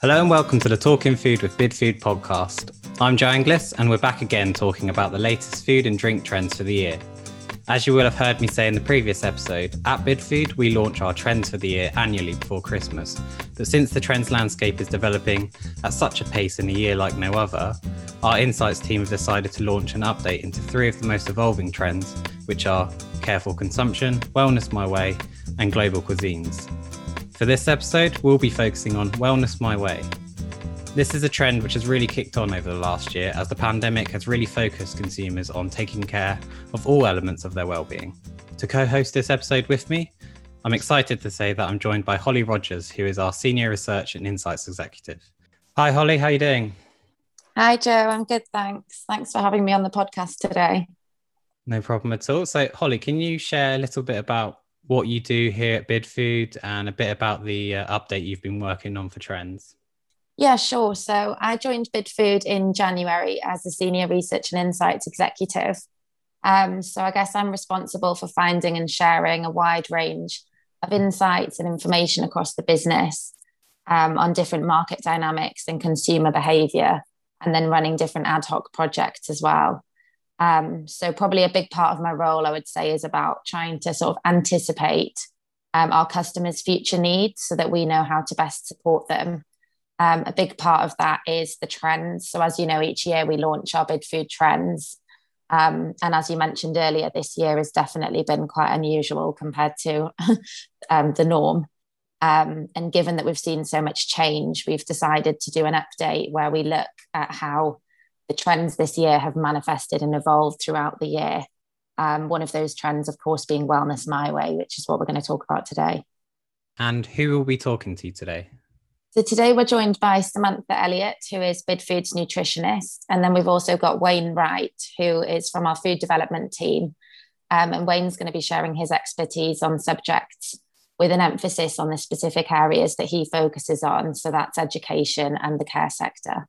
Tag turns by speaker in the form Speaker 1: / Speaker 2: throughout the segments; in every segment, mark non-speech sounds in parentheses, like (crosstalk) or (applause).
Speaker 1: Hello and welcome to the Talking Food with Bidfood podcast. I'm Joe Anglis and we're back again talking about the latest food and drink trends for the year. As you will have heard me say in the previous episode, at Bidfood we launch our trends for the year annually before Christmas. But since the trends landscape is developing at such a pace in a year like no other, our insights team have decided to launch an update into three of the most evolving trends, which are careful consumption, wellness my way, and global cuisines. For this episode, we'll be focusing on Wellness My Way. This is a trend which has really kicked on over the last year as the pandemic has really focused consumers on taking care of all elements of their well-being. To co-host this episode with me, I'm excited to say that I'm joined by Holly Rogers, who is our Senior Research and Insights Executive. Hi Holly, how are you doing?
Speaker 2: Hi Joe, I'm good, thanks. Thanks for having me on the podcast today.
Speaker 1: No problem at all. So Holly, can you share a little bit about what you do here at Bidfood and a bit about the uh, update you've been working on for trends.
Speaker 2: Yeah, sure. So I joined Bidfood in January as a senior research and insights executive. Um, so I guess I'm responsible for finding and sharing a wide range of insights and information across the business um, on different market dynamics and consumer behavior, and then running different ad hoc projects as well. Um, so probably a big part of my role, I would say, is about trying to sort of anticipate um, our customers' future needs so that we know how to best support them. Um, a big part of that is the trends. So as you know, each year we launch our Bidfood trends. Um, and as you mentioned earlier, this year has definitely been quite unusual compared to (laughs) um, the norm. Um, and given that we've seen so much change, we've decided to do an update where we look at how the trends this year have manifested and evolved throughout the year. Um, one of those trends, of course, being Wellness My Way, which is what we're going to talk about today.
Speaker 1: And who will we be talking to today?
Speaker 2: So today we're joined by Samantha Elliott, who is Bidfood's nutritionist. And then we've also got Wayne Wright, who is from our food development team. Um, and Wayne's going to be sharing his expertise on subjects with an emphasis on the specific areas that he focuses on. So that's education and the care sector.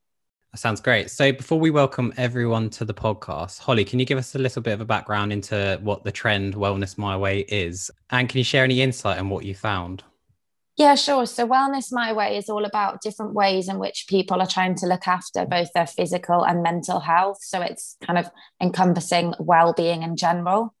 Speaker 1: That sounds great. So before we welcome everyone to the podcast, Holly, can you give us a little bit of a background into what the trend Wellness My Way is? And can you share any insight on what you found?
Speaker 2: Yeah, sure. So, Wellness My Way is all about different ways in which people are trying to look after both their physical and mental health. So, it's kind of encompassing well being in general.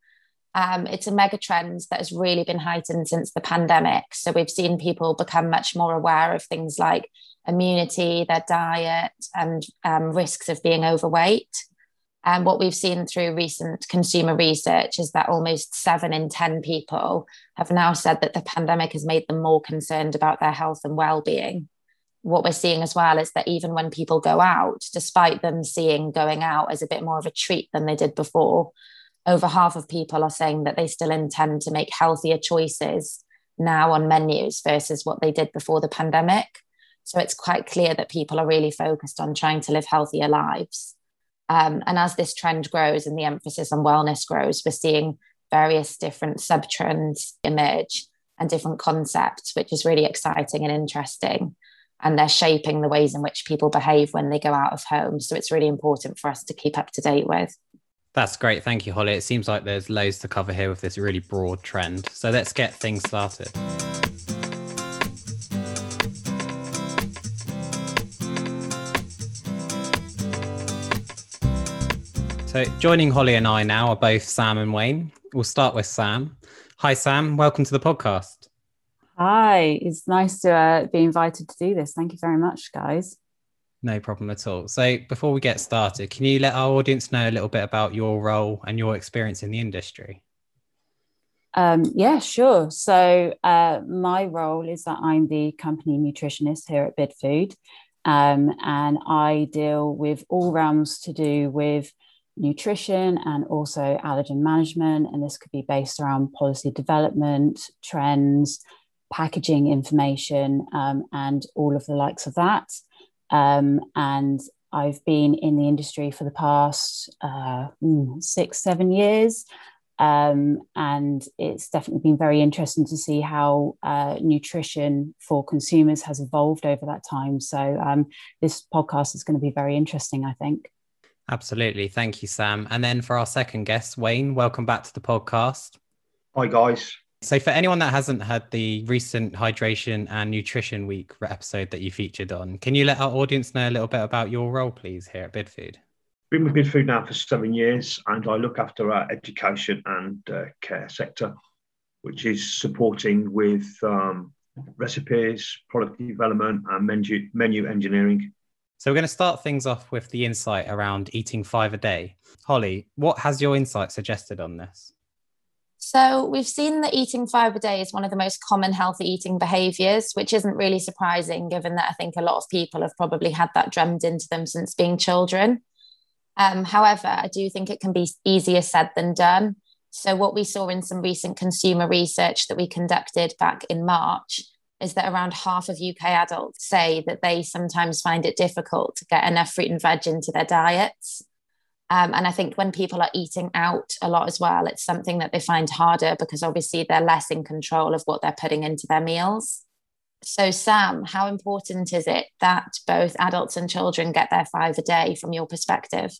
Speaker 2: Um, it's a mega trend that has really been heightened since the pandemic. So, we've seen people become much more aware of things like immunity, their diet, and um, risks of being overweight. And what we've seen through recent consumer research is that almost seven in 10 people have now said that the pandemic has made them more concerned about their health and well being. What we're seeing as well is that even when people go out, despite them seeing going out as a bit more of a treat than they did before, over half of people are saying that they still intend to make healthier choices now on menus versus what they did before the pandemic. So it's quite clear that people are really focused on trying to live healthier lives. Um, and as this trend grows and the emphasis on wellness grows, we're seeing various different sub trends emerge and different concepts, which is really exciting and interesting. And they're shaping the ways in which people behave when they go out of home. So it's really important for us to keep up to date with.
Speaker 1: That's great. Thank you, Holly. It seems like there's loads to cover here with this really broad trend. So let's get things started. So, joining Holly and I now are both Sam and Wayne. We'll start with Sam. Hi, Sam. Welcome to the podcast.
Speaker 3: Hi. It's nice to uh, be invited to do this. Thank you very much, guys.
Speaker 1: No problem at all. So, before we get started, can you let our audience know a little bit about your role and your experience in the industry?
Speaker 3: Um, yeah, sure. So, uh, my role is that I'm the company nutritionist here at Bidfood, um, and I deal with all realms to do with nutrition and also allergen management. And this could be based around policy development, trends, packaging information, um, and all of the likes of that. Um, and I've been in the industry for the past uh, hmm, six, seven years. Um, and it's definitely been very interesting to see how uh, nutrition for consumers has evolved over that time. So, um, this podcast is going to be very interesting, I think.
Speaker 1: Absolutely. Thank you, Sam. And then for our second guest, Wayne, welcome back to the podcast.
Speaker 4: Hi, guys.
Speaker 1: So, for anyone that hasn't heard the recent Hydration and Nutrition Week episode that you featured on, can you let our audience know a little bit about your role, please, here at BidFood?
Speaker 4: Been with BidFood now for seven years, and I look after our education and uh, care sector, which is supporting with um, recipes, product development, and menu, menu engineering.
Speaker 1: So, we're going to start things off with the insight around eating five a day. Holly, what has your insight suggested on this?
Speaker 2: So, we've seen that eating five a day is one of the most common healthy eating behaviors, which isn't really surprising given that I think a lot of people have probably had that drummed into them since being children. Um, however, I do think it can be easier said than done. So, what we saw in some recent consumer research that we conducted back in March is that around half of UK adults say that they sometimes find it difficult to get enough fruit and veg into their diets. Um, and I think when people are eating out a lot as well, it's something that they find harder because obviously they're less in control of what they're putting into their meals. So, Sam, how important is it that both adults and children get their five a day from your perspective?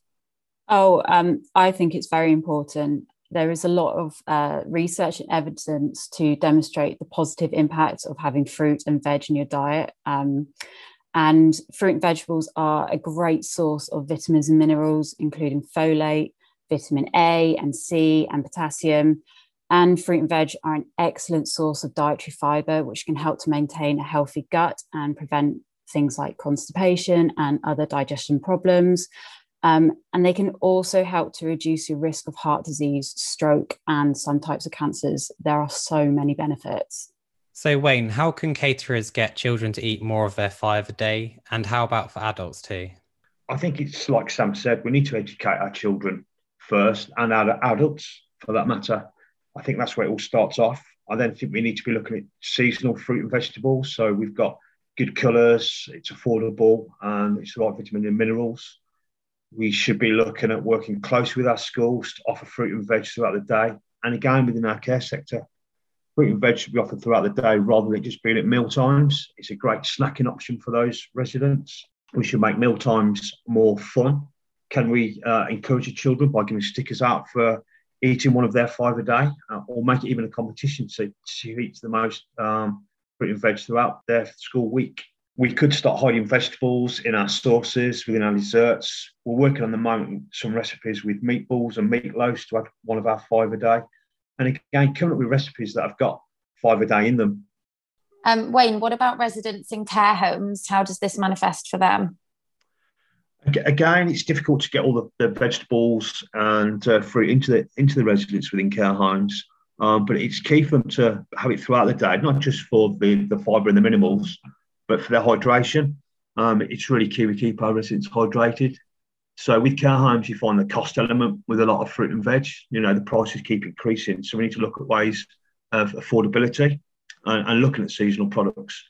Speaker 3: Oh, um, I think it's very important there is a lot of uh, research and evidence to demonstrate the positive impact of having fruit and veg in your diet. Um, and fruit and vegetables are a great source of vitamins and minerals, including folate, vitamin A and C, and potassium. And fruit and veg are an excellent source of dietary fiber, which can help to maintain a healthy gut and prevent things like constipation and other digestion problems. Um, and they can also help to reduce your risk of heart disease, stroke, and some types of cancers. There are so many benefits.
Speaker 1: So, Wayne, how can caterers get children to eat more of their five a day? And how about for adults too?
Speaker 4: I think it's like Sam said, we need to educate our children first and our adults for that matter. I think that's where it all starts off. I then think we need to be looking at seasonal fruit and vegetables. So we've got good colours, it's affordable, and it's the right vitamin and minerals we should be looking at working closely with our schools to offer fruit and veg throughout the day. And again, within our care sector, fruit and veg should be offered throughout the day rather than just being at meal times. It's a great snacking option for those residents. We should make meal times more fun. Can we uh, encourage the children by giving stickers out for eating one of their five a day, uh, or make it even a competition to, to eat the most um, fruit and veg throughout their school week? We could start hiding vegetables in our sauces, within our desserts. We're working on the moment some recipes with meatballs and meatloafs to have one of our five a day. And again, coming up with recipes that have got five a day in them.
Speaker 2: Um, Wayne, what about residents in care homes? How does this manifest for them?
Speaker 4: Again, it's difficult to get all the, the vegetables and uh, fruit into the into the residents within care homes. Um, but it's key for them to have it throughout the day, not just for the, the fibre and the minerals, but for their hydration, um, it's really key we keep our residents hydrated. So with care homes, you find the cost element with a lot of fruit and veg. You know, the prices keep increasing. So we need to look at ways of affordability and, and looking at seasonal products.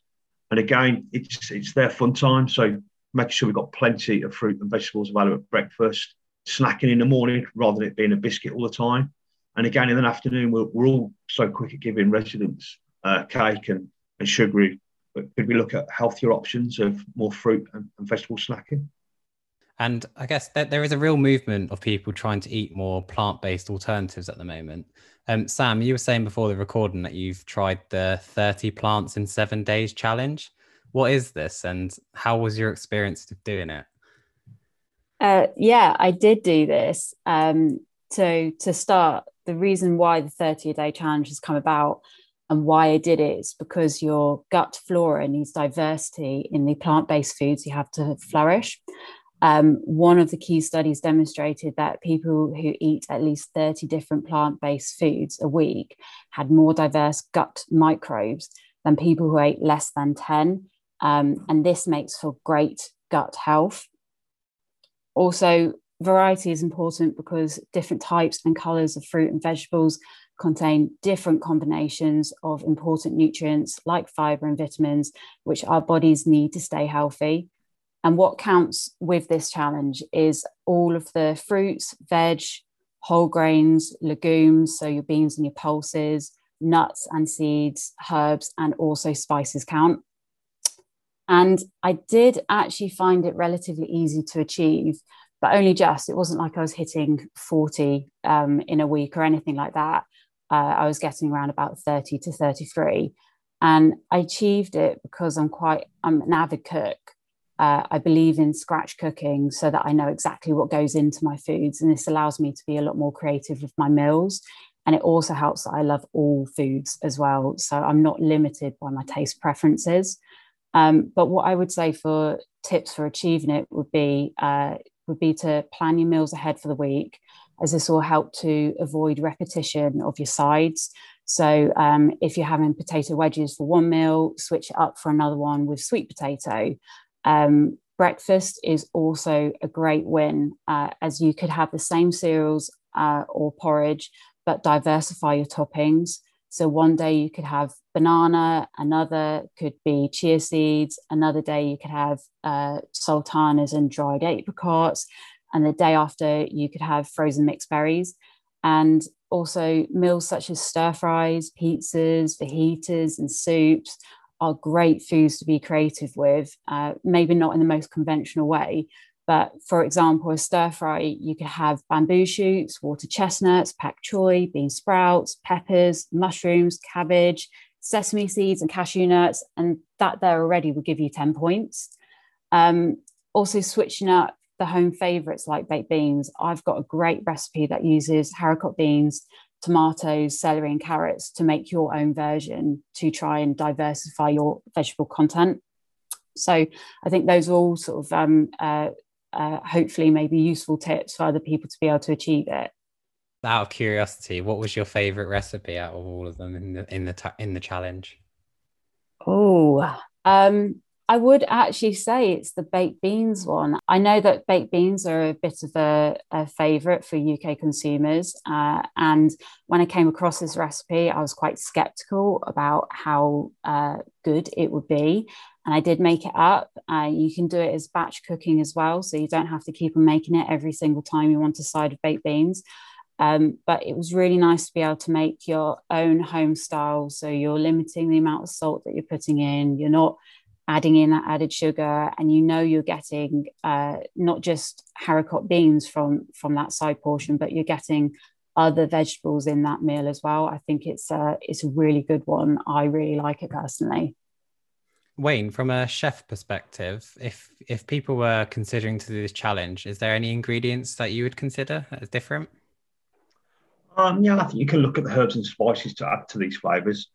Speaker 4: And again, it's it's their fun time. So making sure we've got plenty of fruit and vegetables available at breakfast, snacking in the morning rather than it being a biscuit all the time. And again, in the afternoon, we're, we're all so quick at giving residents uh, cake and, and sugary but could we look at healthier options of more fruit and, and vegetable snacking?
Speaker 1: And I guess that there is a real movement of people trying to eat more plant-based alternatives at the moment. Um, Sam, you were saying before the recording that you've tried the 30 plants in seven days challenge. What is this, and how was your experience of doing it?
Speaker 3: Uh, yeah, I did do this. Um, so to start, the reason why the 30 a day challenge has come about and why I did it is because your gut flora needs diversity in the plant based foods you have to flourish. Um, one of the key studies demonstrated that people who eat at least 30 different plant based foods a week had more diverse gut microbes than people who ate less than 10. Um, and this makes for great gut health. Also, variety is important because different types and colors of fruit and vegetables contain different combinations of important nutrients like fiber and vitamins, which our bodies need to stay healthy. And what counts with this challenge is all of the fruits, veg, whole grains, legumes, so your beans and your pulses, nuts and seeds, herbs, and also spices count. And I did actually find it relatively easy to achieve, but only just. It wasn't like I was hitting 40 um, in a week or anything like that. Uh, I was getting around about 30 to 33. And I achieved it because I'm quite, I'm an avid cook. Uh, I believe in scratch cooking so that I know exactly what goes into my foods. And this allows me to be a lot more creative with my meals. And it also helps that I love all foods as well. So I'm not limited by my taste preferences. Um, but what I would say for tips for achieving it would be uh, would be to plan your meals ahead for the week, as this will help to avoid repetition of your sides. So um, if you're having potato wedges for one meal, switch it up for another one with sweet potato. Um, breakfast is also a great win, uh, as you could have the same cereals uh, or porridge, but diversify your toppings. So one day you could have banana, another could be chia seeds, another day you could have uh, sultanas and dried apricots, and the day after you could have frozen mixed berries. And also meals such as stir fries, pizzas, fajitas, and soups are great foods to be creative with, uh, maybe not in the most conventional way, but for example, a stir fry, you could have bamboo shoots, water chestnuts, pak choi, bean sprouts, peppers, mushrooms, cabbage, sesame seeds, and cashew nuts. And that there already will give you 10 points. Um, also, switching up the home favorites like baked beans, I've got a great recipe that uses haricot beans, tomatoes, celery, and carrots to make your own version to try and diversify your vegetable content. So I think those are all sort of um, uh, uh, hopefully maybe useful tips for other people to be able to achieve it.
Speaker 1: Out of curiosity, what was your favorite recipe out of all of them in the in the in the challenge?
Speaker 3: Oh, um, I would actually say it's the baked beans one. I know that baked beans are a bit of a, a favorite for UK consumers. Uh, and when I came across this recipe, I was quite skeptical about how uh, good it would be and I did make it up. Uh, you can do it as batch cooking as well, so you don't have to keep on making it every single time you want a side of baked beans. Um, but it was really nice to be able to make your own home style. So you're limiting the amount of salt that you're putting in. You're not adding in that added sugar, and you know you're getting uh, not just haricot beans from from that side portion, but you're getting other vegetables in that meal as well. I think it's a it's a really good one. I really like it personally.
Speaker 1: Wayne, from a chef perspective, if if people were considering to do this challenge, is there any ingredients that you would consider as different?
Speaker 4: Um, yeah, I think you can look at the herbs and spices to add to these flavors.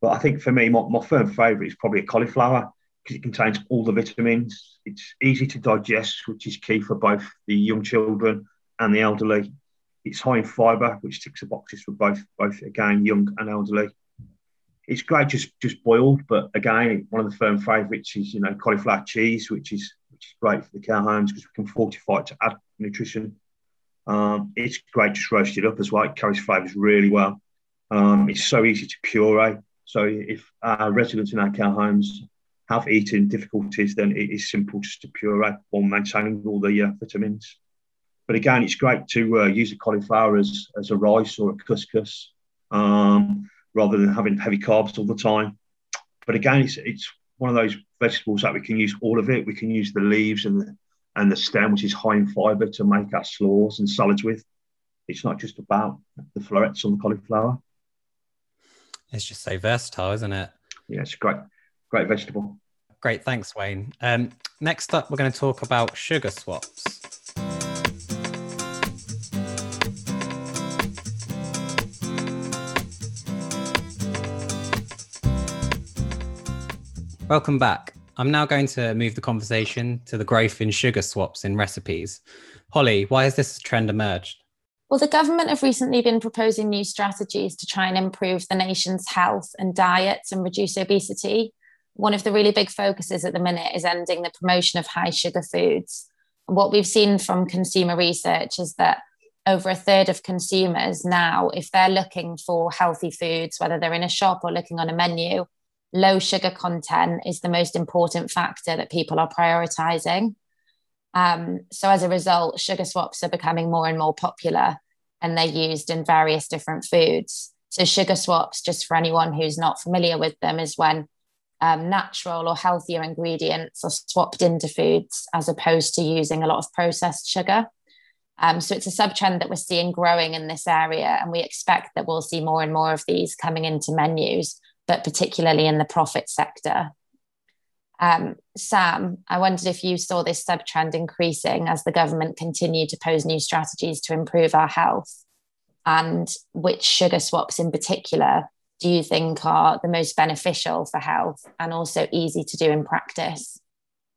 Speaker 4: But I think for me, my, my firm favorite is probably a cauliflower because it contains all the vitamins. It's easy to digest, which is key for both the young children and the elderly. It's high in fiber, which ticks the boxes for both, both again, young and elderly it's great just just boiled, but again, one of the firm favourites is you know cauliflower cheese, which is which is great for the care homes because we can fortify it to add nutrition. Um, it's great just roasted up as well. It carries flavours really well. Um, it's so easy to puree. So if our residents in our care homes have eating difficulties, then it is simple just to puree while maintaining all the uh, vitamins. But again, it's great to uh, use a cauliflower as, as a rice or a couscous. Um, rather than having heavy carbs all the time. But again, it's, it's one of those vegetables that we can use all of it. We can use the leaves and the, and the stem, which is high in fiber, to make our slaws and salads with. It's not just about the florets on the cauliflower.
Speaker 1: It's just so versatile, isn't it?
Speaker 4: Yeah, it's great, great vegetable.
Speaker 1: Great, thanks, Wayne. Um, next up, we're going to talk about sugar swaps. Welcome back. I'm now going to move the conversation to the growth in sugar swaps in recipes. Holly, why has this trend emerged?
Speaker 2: Well, the government have recently been proposing new strategies to try and improve the nation's health and diets and reduce obesity. One of the really big focuses at the minute is ending the promotion of high sugar foods. what we've seen from consumer research is that over a third of consumers now, if they're looking for healthy foods, whether they're in a shop or looking on a menu, low sugar content is the most important factor that people are prioritizing. Um, so as a result, sugar swaps are becoming more and more popular and they're used in various different foods. So, sugar swaps, just for anyone who's not familiar with them, is when um, natural or healthier ingredients are swapped into foods as opposed to using a lot of processed sugar. Um, so it's a sub trend that we're seeing growing in this area, and we expect that we'll see more and more of these coming into menus, but particularly in the profit sector. Um, Sam, I wondered if you saw this sub trend increasing as the government continued to pose new strategies to improve our health, and which sugar swaps in particular do you think are the most beneficial for health and also easy to do in practice?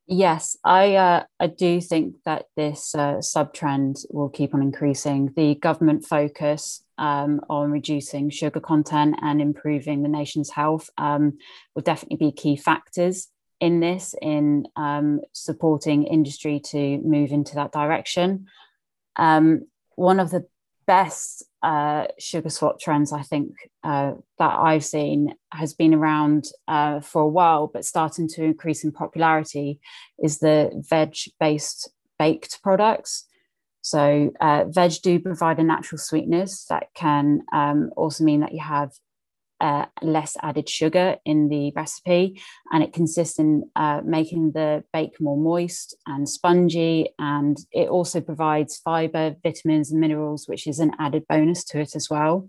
Speaker 3: Yes, I uh, I do think that this uh, sub trend will keep on increasing. The government focus um, on reducing sugar content and improving the nation's health um, will definitely be key factors in this, in um, supporting industry to move into that direction. Um, one of the best uh, sugar swap trends I think uh, that I've seen has been around uh, for a while, but starting to increase in popularity is the veg based baked products. So, uh, veg do provide a natural sweetness that can um, also mean that you have uh, less added sugar in the recipe, and it consists in uh, making the bake more moist and spongy. And it also provides fiber, vitamins, and minerals, which is an added bonus to it as well.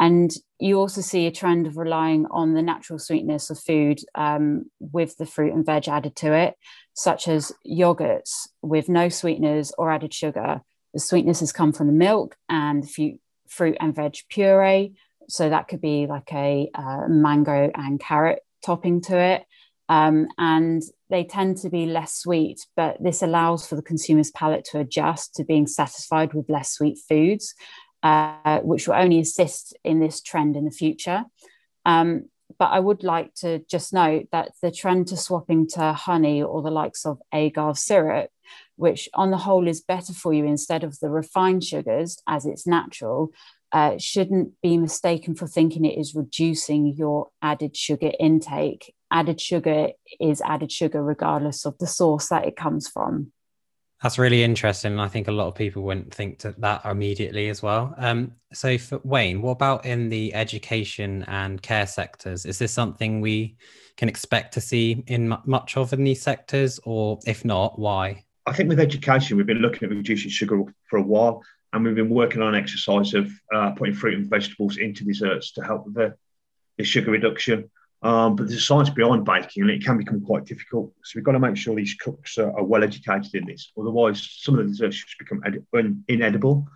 Speaker 3: And you also see a trend of relying on the natural sweetness of food um, with the fruit and veg added to it, such as yogurts with no sweeteners or added sugar. The sweetness has come from the milk and fruit and veg puree so that could be like a uh, mango and carrot topping to it. Um, and they tend to be less sweet, but this allows for the consumer's palate to adjust to being satisfied with less sweet foods, uh, which will only assist in this trend in the future. Um, but I would like to just note that the trend to swapping to honey or the likes of agave syrup, which on the whole is better for you instead of the refined sugars as it's natural, uh, shouldn't be mistaken for thinking it is reducing your added sugar intake. Added sugar is added sugar regardless of the source that it comes from.
Speaker 1: That's really interesting. I think a lot of people wouldn't think to that immediately as well. Um, so, for Wayne, what about in the education and care sectors? Is this something we can expect to see in much of in these sectors, or if not, why?
Speaker 4: I think with education, we've been looking at reducing sugar for a while and we've been working on exercise of uh, putting fruit and vegetables into desserts to help with the, the sugar reduction. Um, but there's science behind baking, and it can become quite difficult. So we've got to make sure these cooks are, are well educated in this. Otherwise, some of the desserts just become ed- inedible,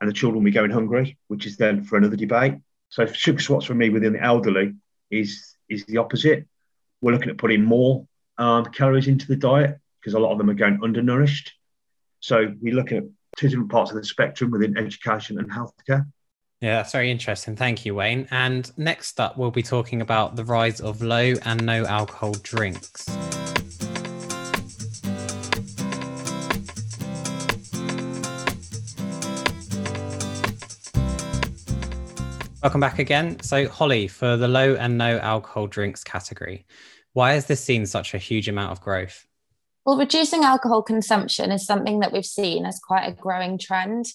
Speaker 4: and the children will be going hungry, which is then for another debate. So sugar swaps for me within the elderly is is the opposite. We're looking at putting more um, calories into the diet because a lot of them are going undernourished. So we're looking at two different parts of the spectrum within education and healthcare.
Speaker 1: Yeah, that's very interesting. Thank you, Wayne. And next up, we'll be talking about the rise of low and no alcohol drinks. Welcome back again. So, Holly, for the low and no alcohol drinks category, why has this seen such a huge amount of growth?
Speaker 2: Well, reducing alcohol consumption is something that we've seen as quite a growing trend.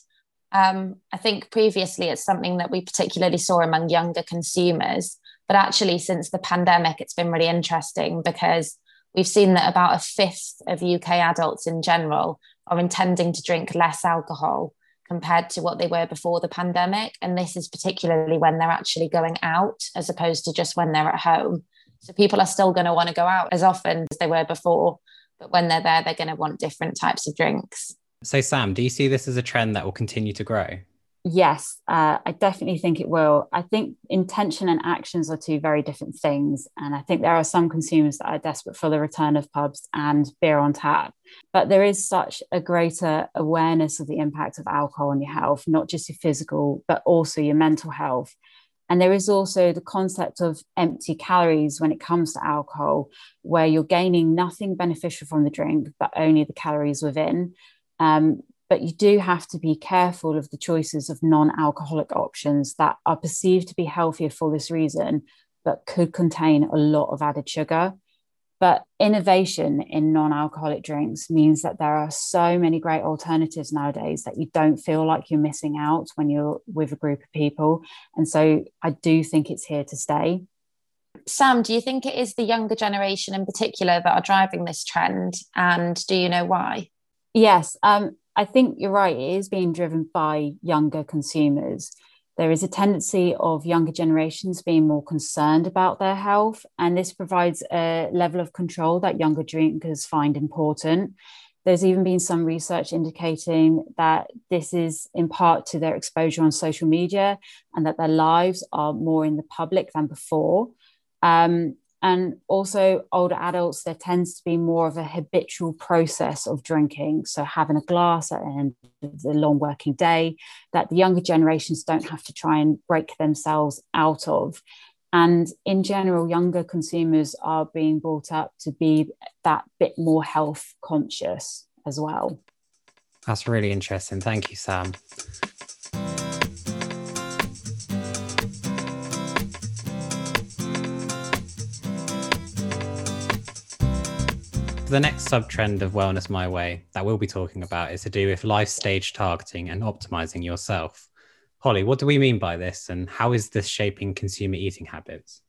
Speaker 2: Um, I think previously it's something that we particularly saw among younger consumers, but actually since the pandemic, it's been really interesting because we've seen that about a fifth of UK adults in general are intending to drink less alcohol compared to what they were before the pandemic. And this is particularly when they're actually going out as opposed to just when they're at home. So people are still going to want to go out as often as they were before but when they're there, they're going to want different types of drinks.
Speaker 1: So, Sam, do you see this as a trend that will continue to grow?
Speaker 3: Yes, uh, I definitely think it will. I think intention and actions are two very different things. And I think there are some consumers that are desperate for the return of pubs and beer on tap. But there is such a greater awareness of the impact of alcohol on your health, not just your physical, but also your mental health. And there is also the concept of empty calories when it comes to alcohol, where you're gaining nothing beneficial from the drink, but only the calories within. Um, but you do have to be careful of the choices of non alcoholic options that are perceived to be healthier for this reason, but could contain a lot of added sugar. But innovation in non alcoholic drinks means that there are so many great alternatives nowadays that you don't feel like you're missing out when you're with a group of people. And so I do think it's here to stay.
Speaker 2: Sam, do you think it is the younger generation in particular that are driving this trend? And do you know why?
Speaker 3: Yes. Um, I think you're right. It is being driven by younger consumers. There is a tendency of younger generations being more concerned about their health, and this provides a level of control that younger drinkers find important. There's even been some research indicating that this is in part to their exposure on social media and that their lives are more in the public than before. Um, and also, older adults, there tends to be more of a habitual process of drinking. So, having a glass at the end of the long working day that the younger generations don't have to try and break themselves out of. And in general, younger consumers are being brought up to be that bit more health conscious as well.
Speaker 1: That's really interesting. Thank you, Sam. The next sub trend of Wellness My Way that we'll be talking about is to do with life stage targeting and optimizing yourself. Holly, what do we mean by this and how is this shaping consumer eating habits?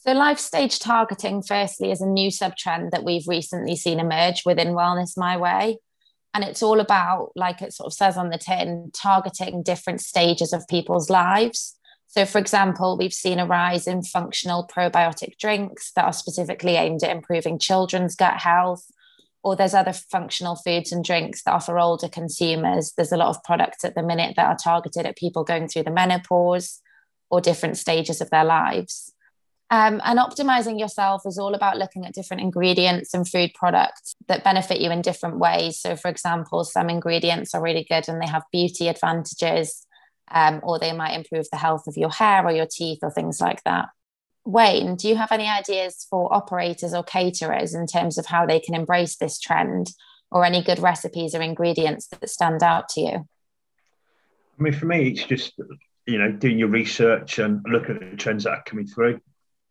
Speaker 2: So, life stage targeting, firstly, is a new sub trend that we've recently seen emerge within Wellness My Way. And it's all about, like it sort of says on the tin, targeting different stages of people's lives. So, for example, we've seen a rise in functional probiotic drinks that are specifically aimed at improving children's gut health or there's other functional foods and drinks that offer older consumers. There's a lot of products at the minute that are targeted at people going through the menopause or different stages of their lives. Um, and optimizing yourself is all about looking at different ingredients and food products that benefit you in different ways. So, for example, some ingredients are really good and they have beauty advantages, um, or they might improve the health of your hair or your teeth or things like that. Wayne, do you have any ideas for operators or caterers in terms of how they can embrace this trend or any good recipes or ingredients that stand out to you?
Speaker 4: I mean, for me, it's just, you know, doing your research and looking at the trends that are coming through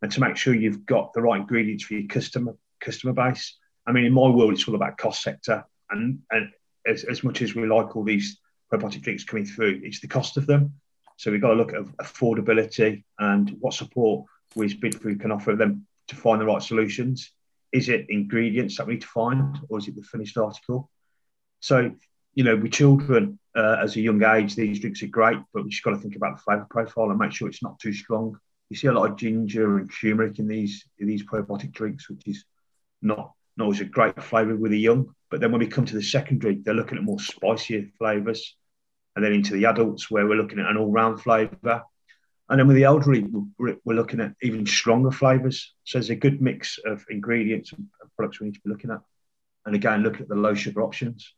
Speaker 4: and to make sure you've got the right ingredients for your customer customer base. I mean, in my world, it's all about cost sector. And, and as, as much as we like all these probiotic drinks coming through, it's the cost of them. So we've got to look at affordability and what support which Bidfood can offer them to find the right solutions. Is it ingredients that we need to find, or is it the finished article? So, you know, with children uh, as a young age, these drinks are great, but we just got to think about the flavour profile and make sure it's not too strong. You see a lot of ginger and turmeric in these in these probiotic drinks, which is not always a great flavour with the young. But then when we come to the secondary, they're looking at more spicier flavours, and then into the adults where we're looking at an all-round flavour and then with the elderly, we're, looking at even stronger flavors. So there's a good mix of ingredients and products we need to be looking at. And again, look at the low sugar options.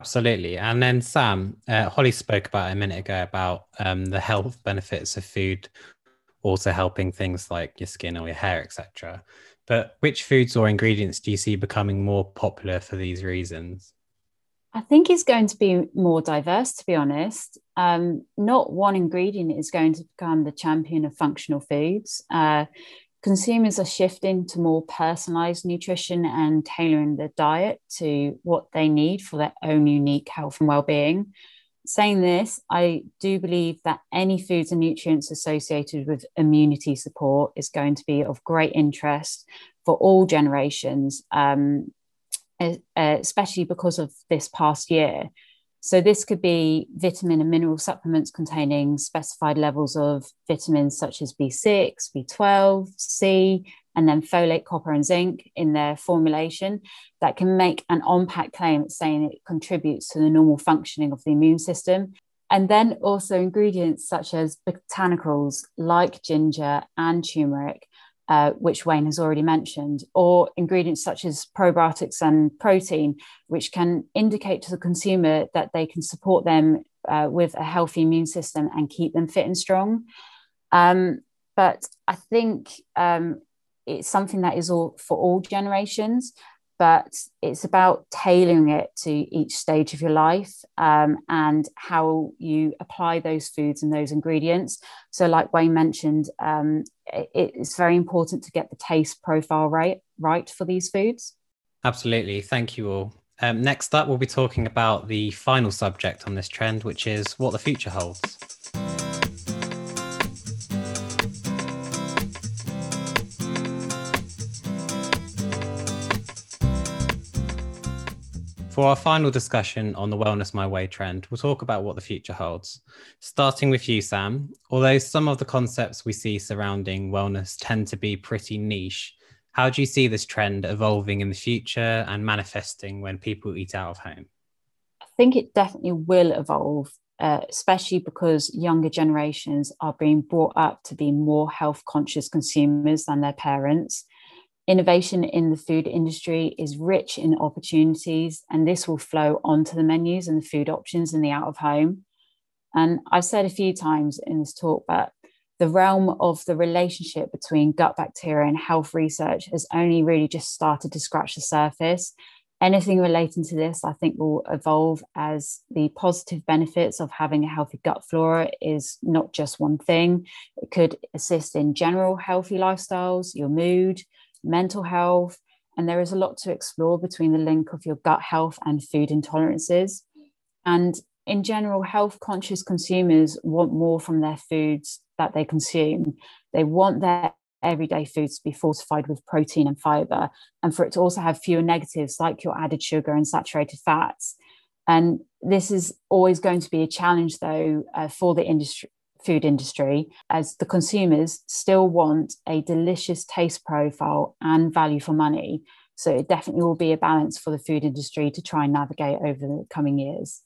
Speaker 1: Absolutely. And then Sam, uh, Holly spoke about a minute ago about um, the health benefits of food also helping things like your skin or your hair, etc. But which foods or ingredients do you see becoming more popular for these reasons?
Speaker 3: I think it's going to be more diverse, to be honest. Um, not one ingredient is going to become the champion of functional foods. Uh, consumers are shifting to more personalized nutrition and tailoring their diet to what they need for their own unique health and well-being. Saying this, I do believe that any foods and nutrients associated with immunity support is going to be of great interest for all generations. Um, especially because of this past year. So, this could be vitamin and mineral supplements containing specified levels of vitamins such as B6, B12, C, and then folate, copper, and zinc in their formulation that can make an on pack claim saying it contributes to the normal functioning of the immune system. And then also ingredients such as botanicals like ginger and turmeric uh, which Wayne has already mentioned, or ingredients such as probiotics and protein, which can indicate to the consumer that they can support them uh, with a healthy immune system and keep them fit and strong. Um, but I think um, it's something that is all for all generations but it's about tailoring it to each stage of your life um, and how you apply those foods and those ingredients. So, like Wayne mentioned, um, it, it's very important to get the taste profile right right for these foods.
Speaker 1: Absolutely, thank you all. Um, next up, we'll be talking about the final subject on this trend, which is what the future holds. For our final discussion on the Wellness My Way trend, we'll talk about what the future holds. Starting with you, Sam, although some of the concepts we see surrounding wellness tend to be pretty niche, how do you see this trend evolving in the future and manifesting when people eat out of home?
Speaker 3: I think it definitely will evolve, uh, especially because younger generations are being brought up to be more health conscious consumers than their parents. Innovation in the food industry is rich in opportunities, and this will flow onto the menus and the food options in the out of home. And I've said a few times in this talk, but the realm of the relationship between gut bacteria and health research has only really just started to scratch the surface. Anything relating to this, I think, will evolve as the positive benefits of having a healthy gut flora is not just one thing. It could assist in general healthy lifestyles, your mood, mental health, and there is a lot to explore between the link of your gut health and food intolerances. And in general, health conscious consumers want more from their foods that they consume. They want their everyday foods to be fortified with protein and fiber, and for it to also have fewer negatives like your added sugar and saturated fats. And this is always going to be a challenge, though, uh, for the industry, food industry as the consumers still want a delicious taste profile and value for money. So it definitely will be a balance for the food industry to try and navigate over the coming years.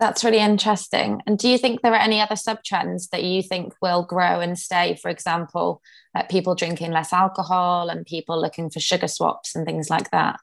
Speaker 2: That's really interesting. And do you think there are any other sub trends that you think will grow and stay? For example, people drinking less alcohol and people looking for sugar swaps and things like that?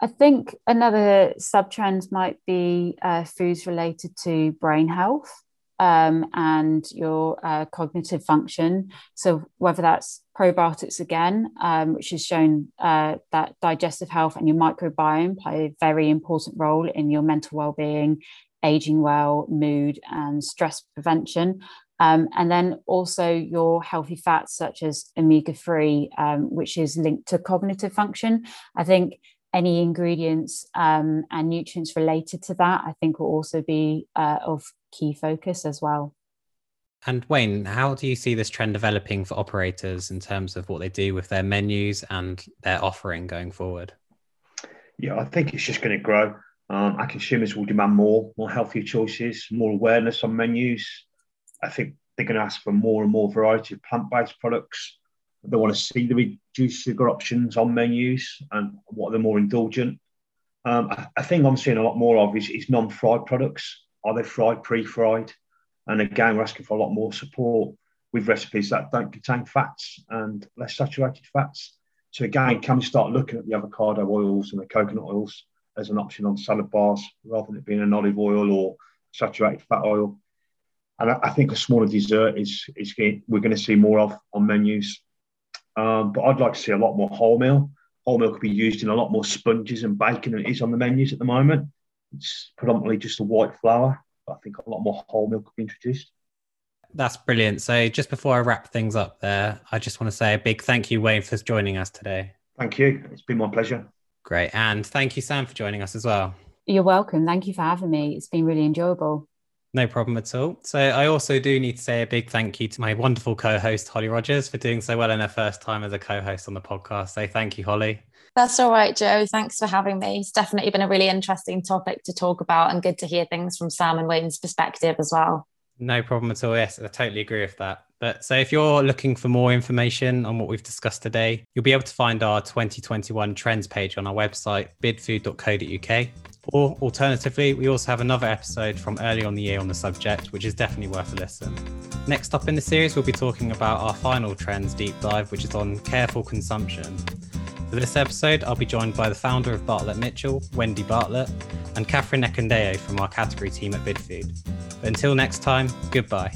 Speaker 3: I think another sub trend might be uh, foods related to brain health um, and your uh, cognitive function. So, whether that's probiotics again, um, which has shown uh, that digestive health and your microbiome play a very important role in your mental well being, aging well, mood, and stress prevention. Um, and then also your healthy fats, such as omega 3, um, which is linked to cognitive function. I think any ingredients um, and nutrients related to that, I think will also be uh, of key focus as well.
Speaker 1: And Wayne, how do you see this trend developing for operators in terms of what they do with their menus and their offering going forward?
Speaker 4: Yeah, I think it's just going to grow. Um, our consumers will demand more, more healthier choices, more awareness on menus. I think they're going to ask for more and more variety of plant-based products. They want to see the reduced sugar options on menus and what are the more indulgent. Um, I, I, think I'm seeing a lot more of is, is non-fried products. Are they fried, pre-fried? And again, we're asking for a lot more support with recipes that don't contain fats and less saturated fats. So again, can we start looking at the avocado oils and the coconut oils as an option on salad bars rather than it being an olive oil or saturated fat oil? And I, I think a smaller dessert is is we're going to see more of on menus. Um, but I'd like to see a lot more wholemeal. Wholemeal could be used in a lot more sponges and bacon than it is on the menus at the moment. It's predominantly just a white flour. But I think a lot more wholemeal could be introduced.
Speaker 1: That's brilliant. So, just before I wrap things up there, I just want to say a big thank you, Wayne, for joining us today.
Speaker 4: Thank you. It's been my pleasure.
Speaker 1: Great. And thank you, Sam, for joining us as well.
Speaker 3: You're welcome. Thank you for having me. It's been really enjoyable.
Speaker 1: No problem at all. So I also do need to say a big thank you to my wonderful co-host Holly Rogers for doing so well in her first time as a co-host on the podcast. So thank you, Holly.
Speaker 2: That's all right, Joe. Thanks for having me. It's definitely been a really interesting topic to talk about and good to hear things from Sam and Wayne's perspective as well.
Speaker 1: No problem at all. Yes, I totally agree with that. But so if you're looking for more information on what we've discussed today, you'll be able to find our 2021 trends page on our website, bidfood.co.uk. Or alternatively, we also have another episode from early on the year on the subject, which is definitely worth a listen. Next up in the series, we'll be talking about our final trends deep dive, which is on careful consumption. For this episode, I'll be joined by the founder of Bartlett Mitchell, Wendy Bartlett, and Catherine Nekandeo from our category team at Bidfood. But until next time, goodbye.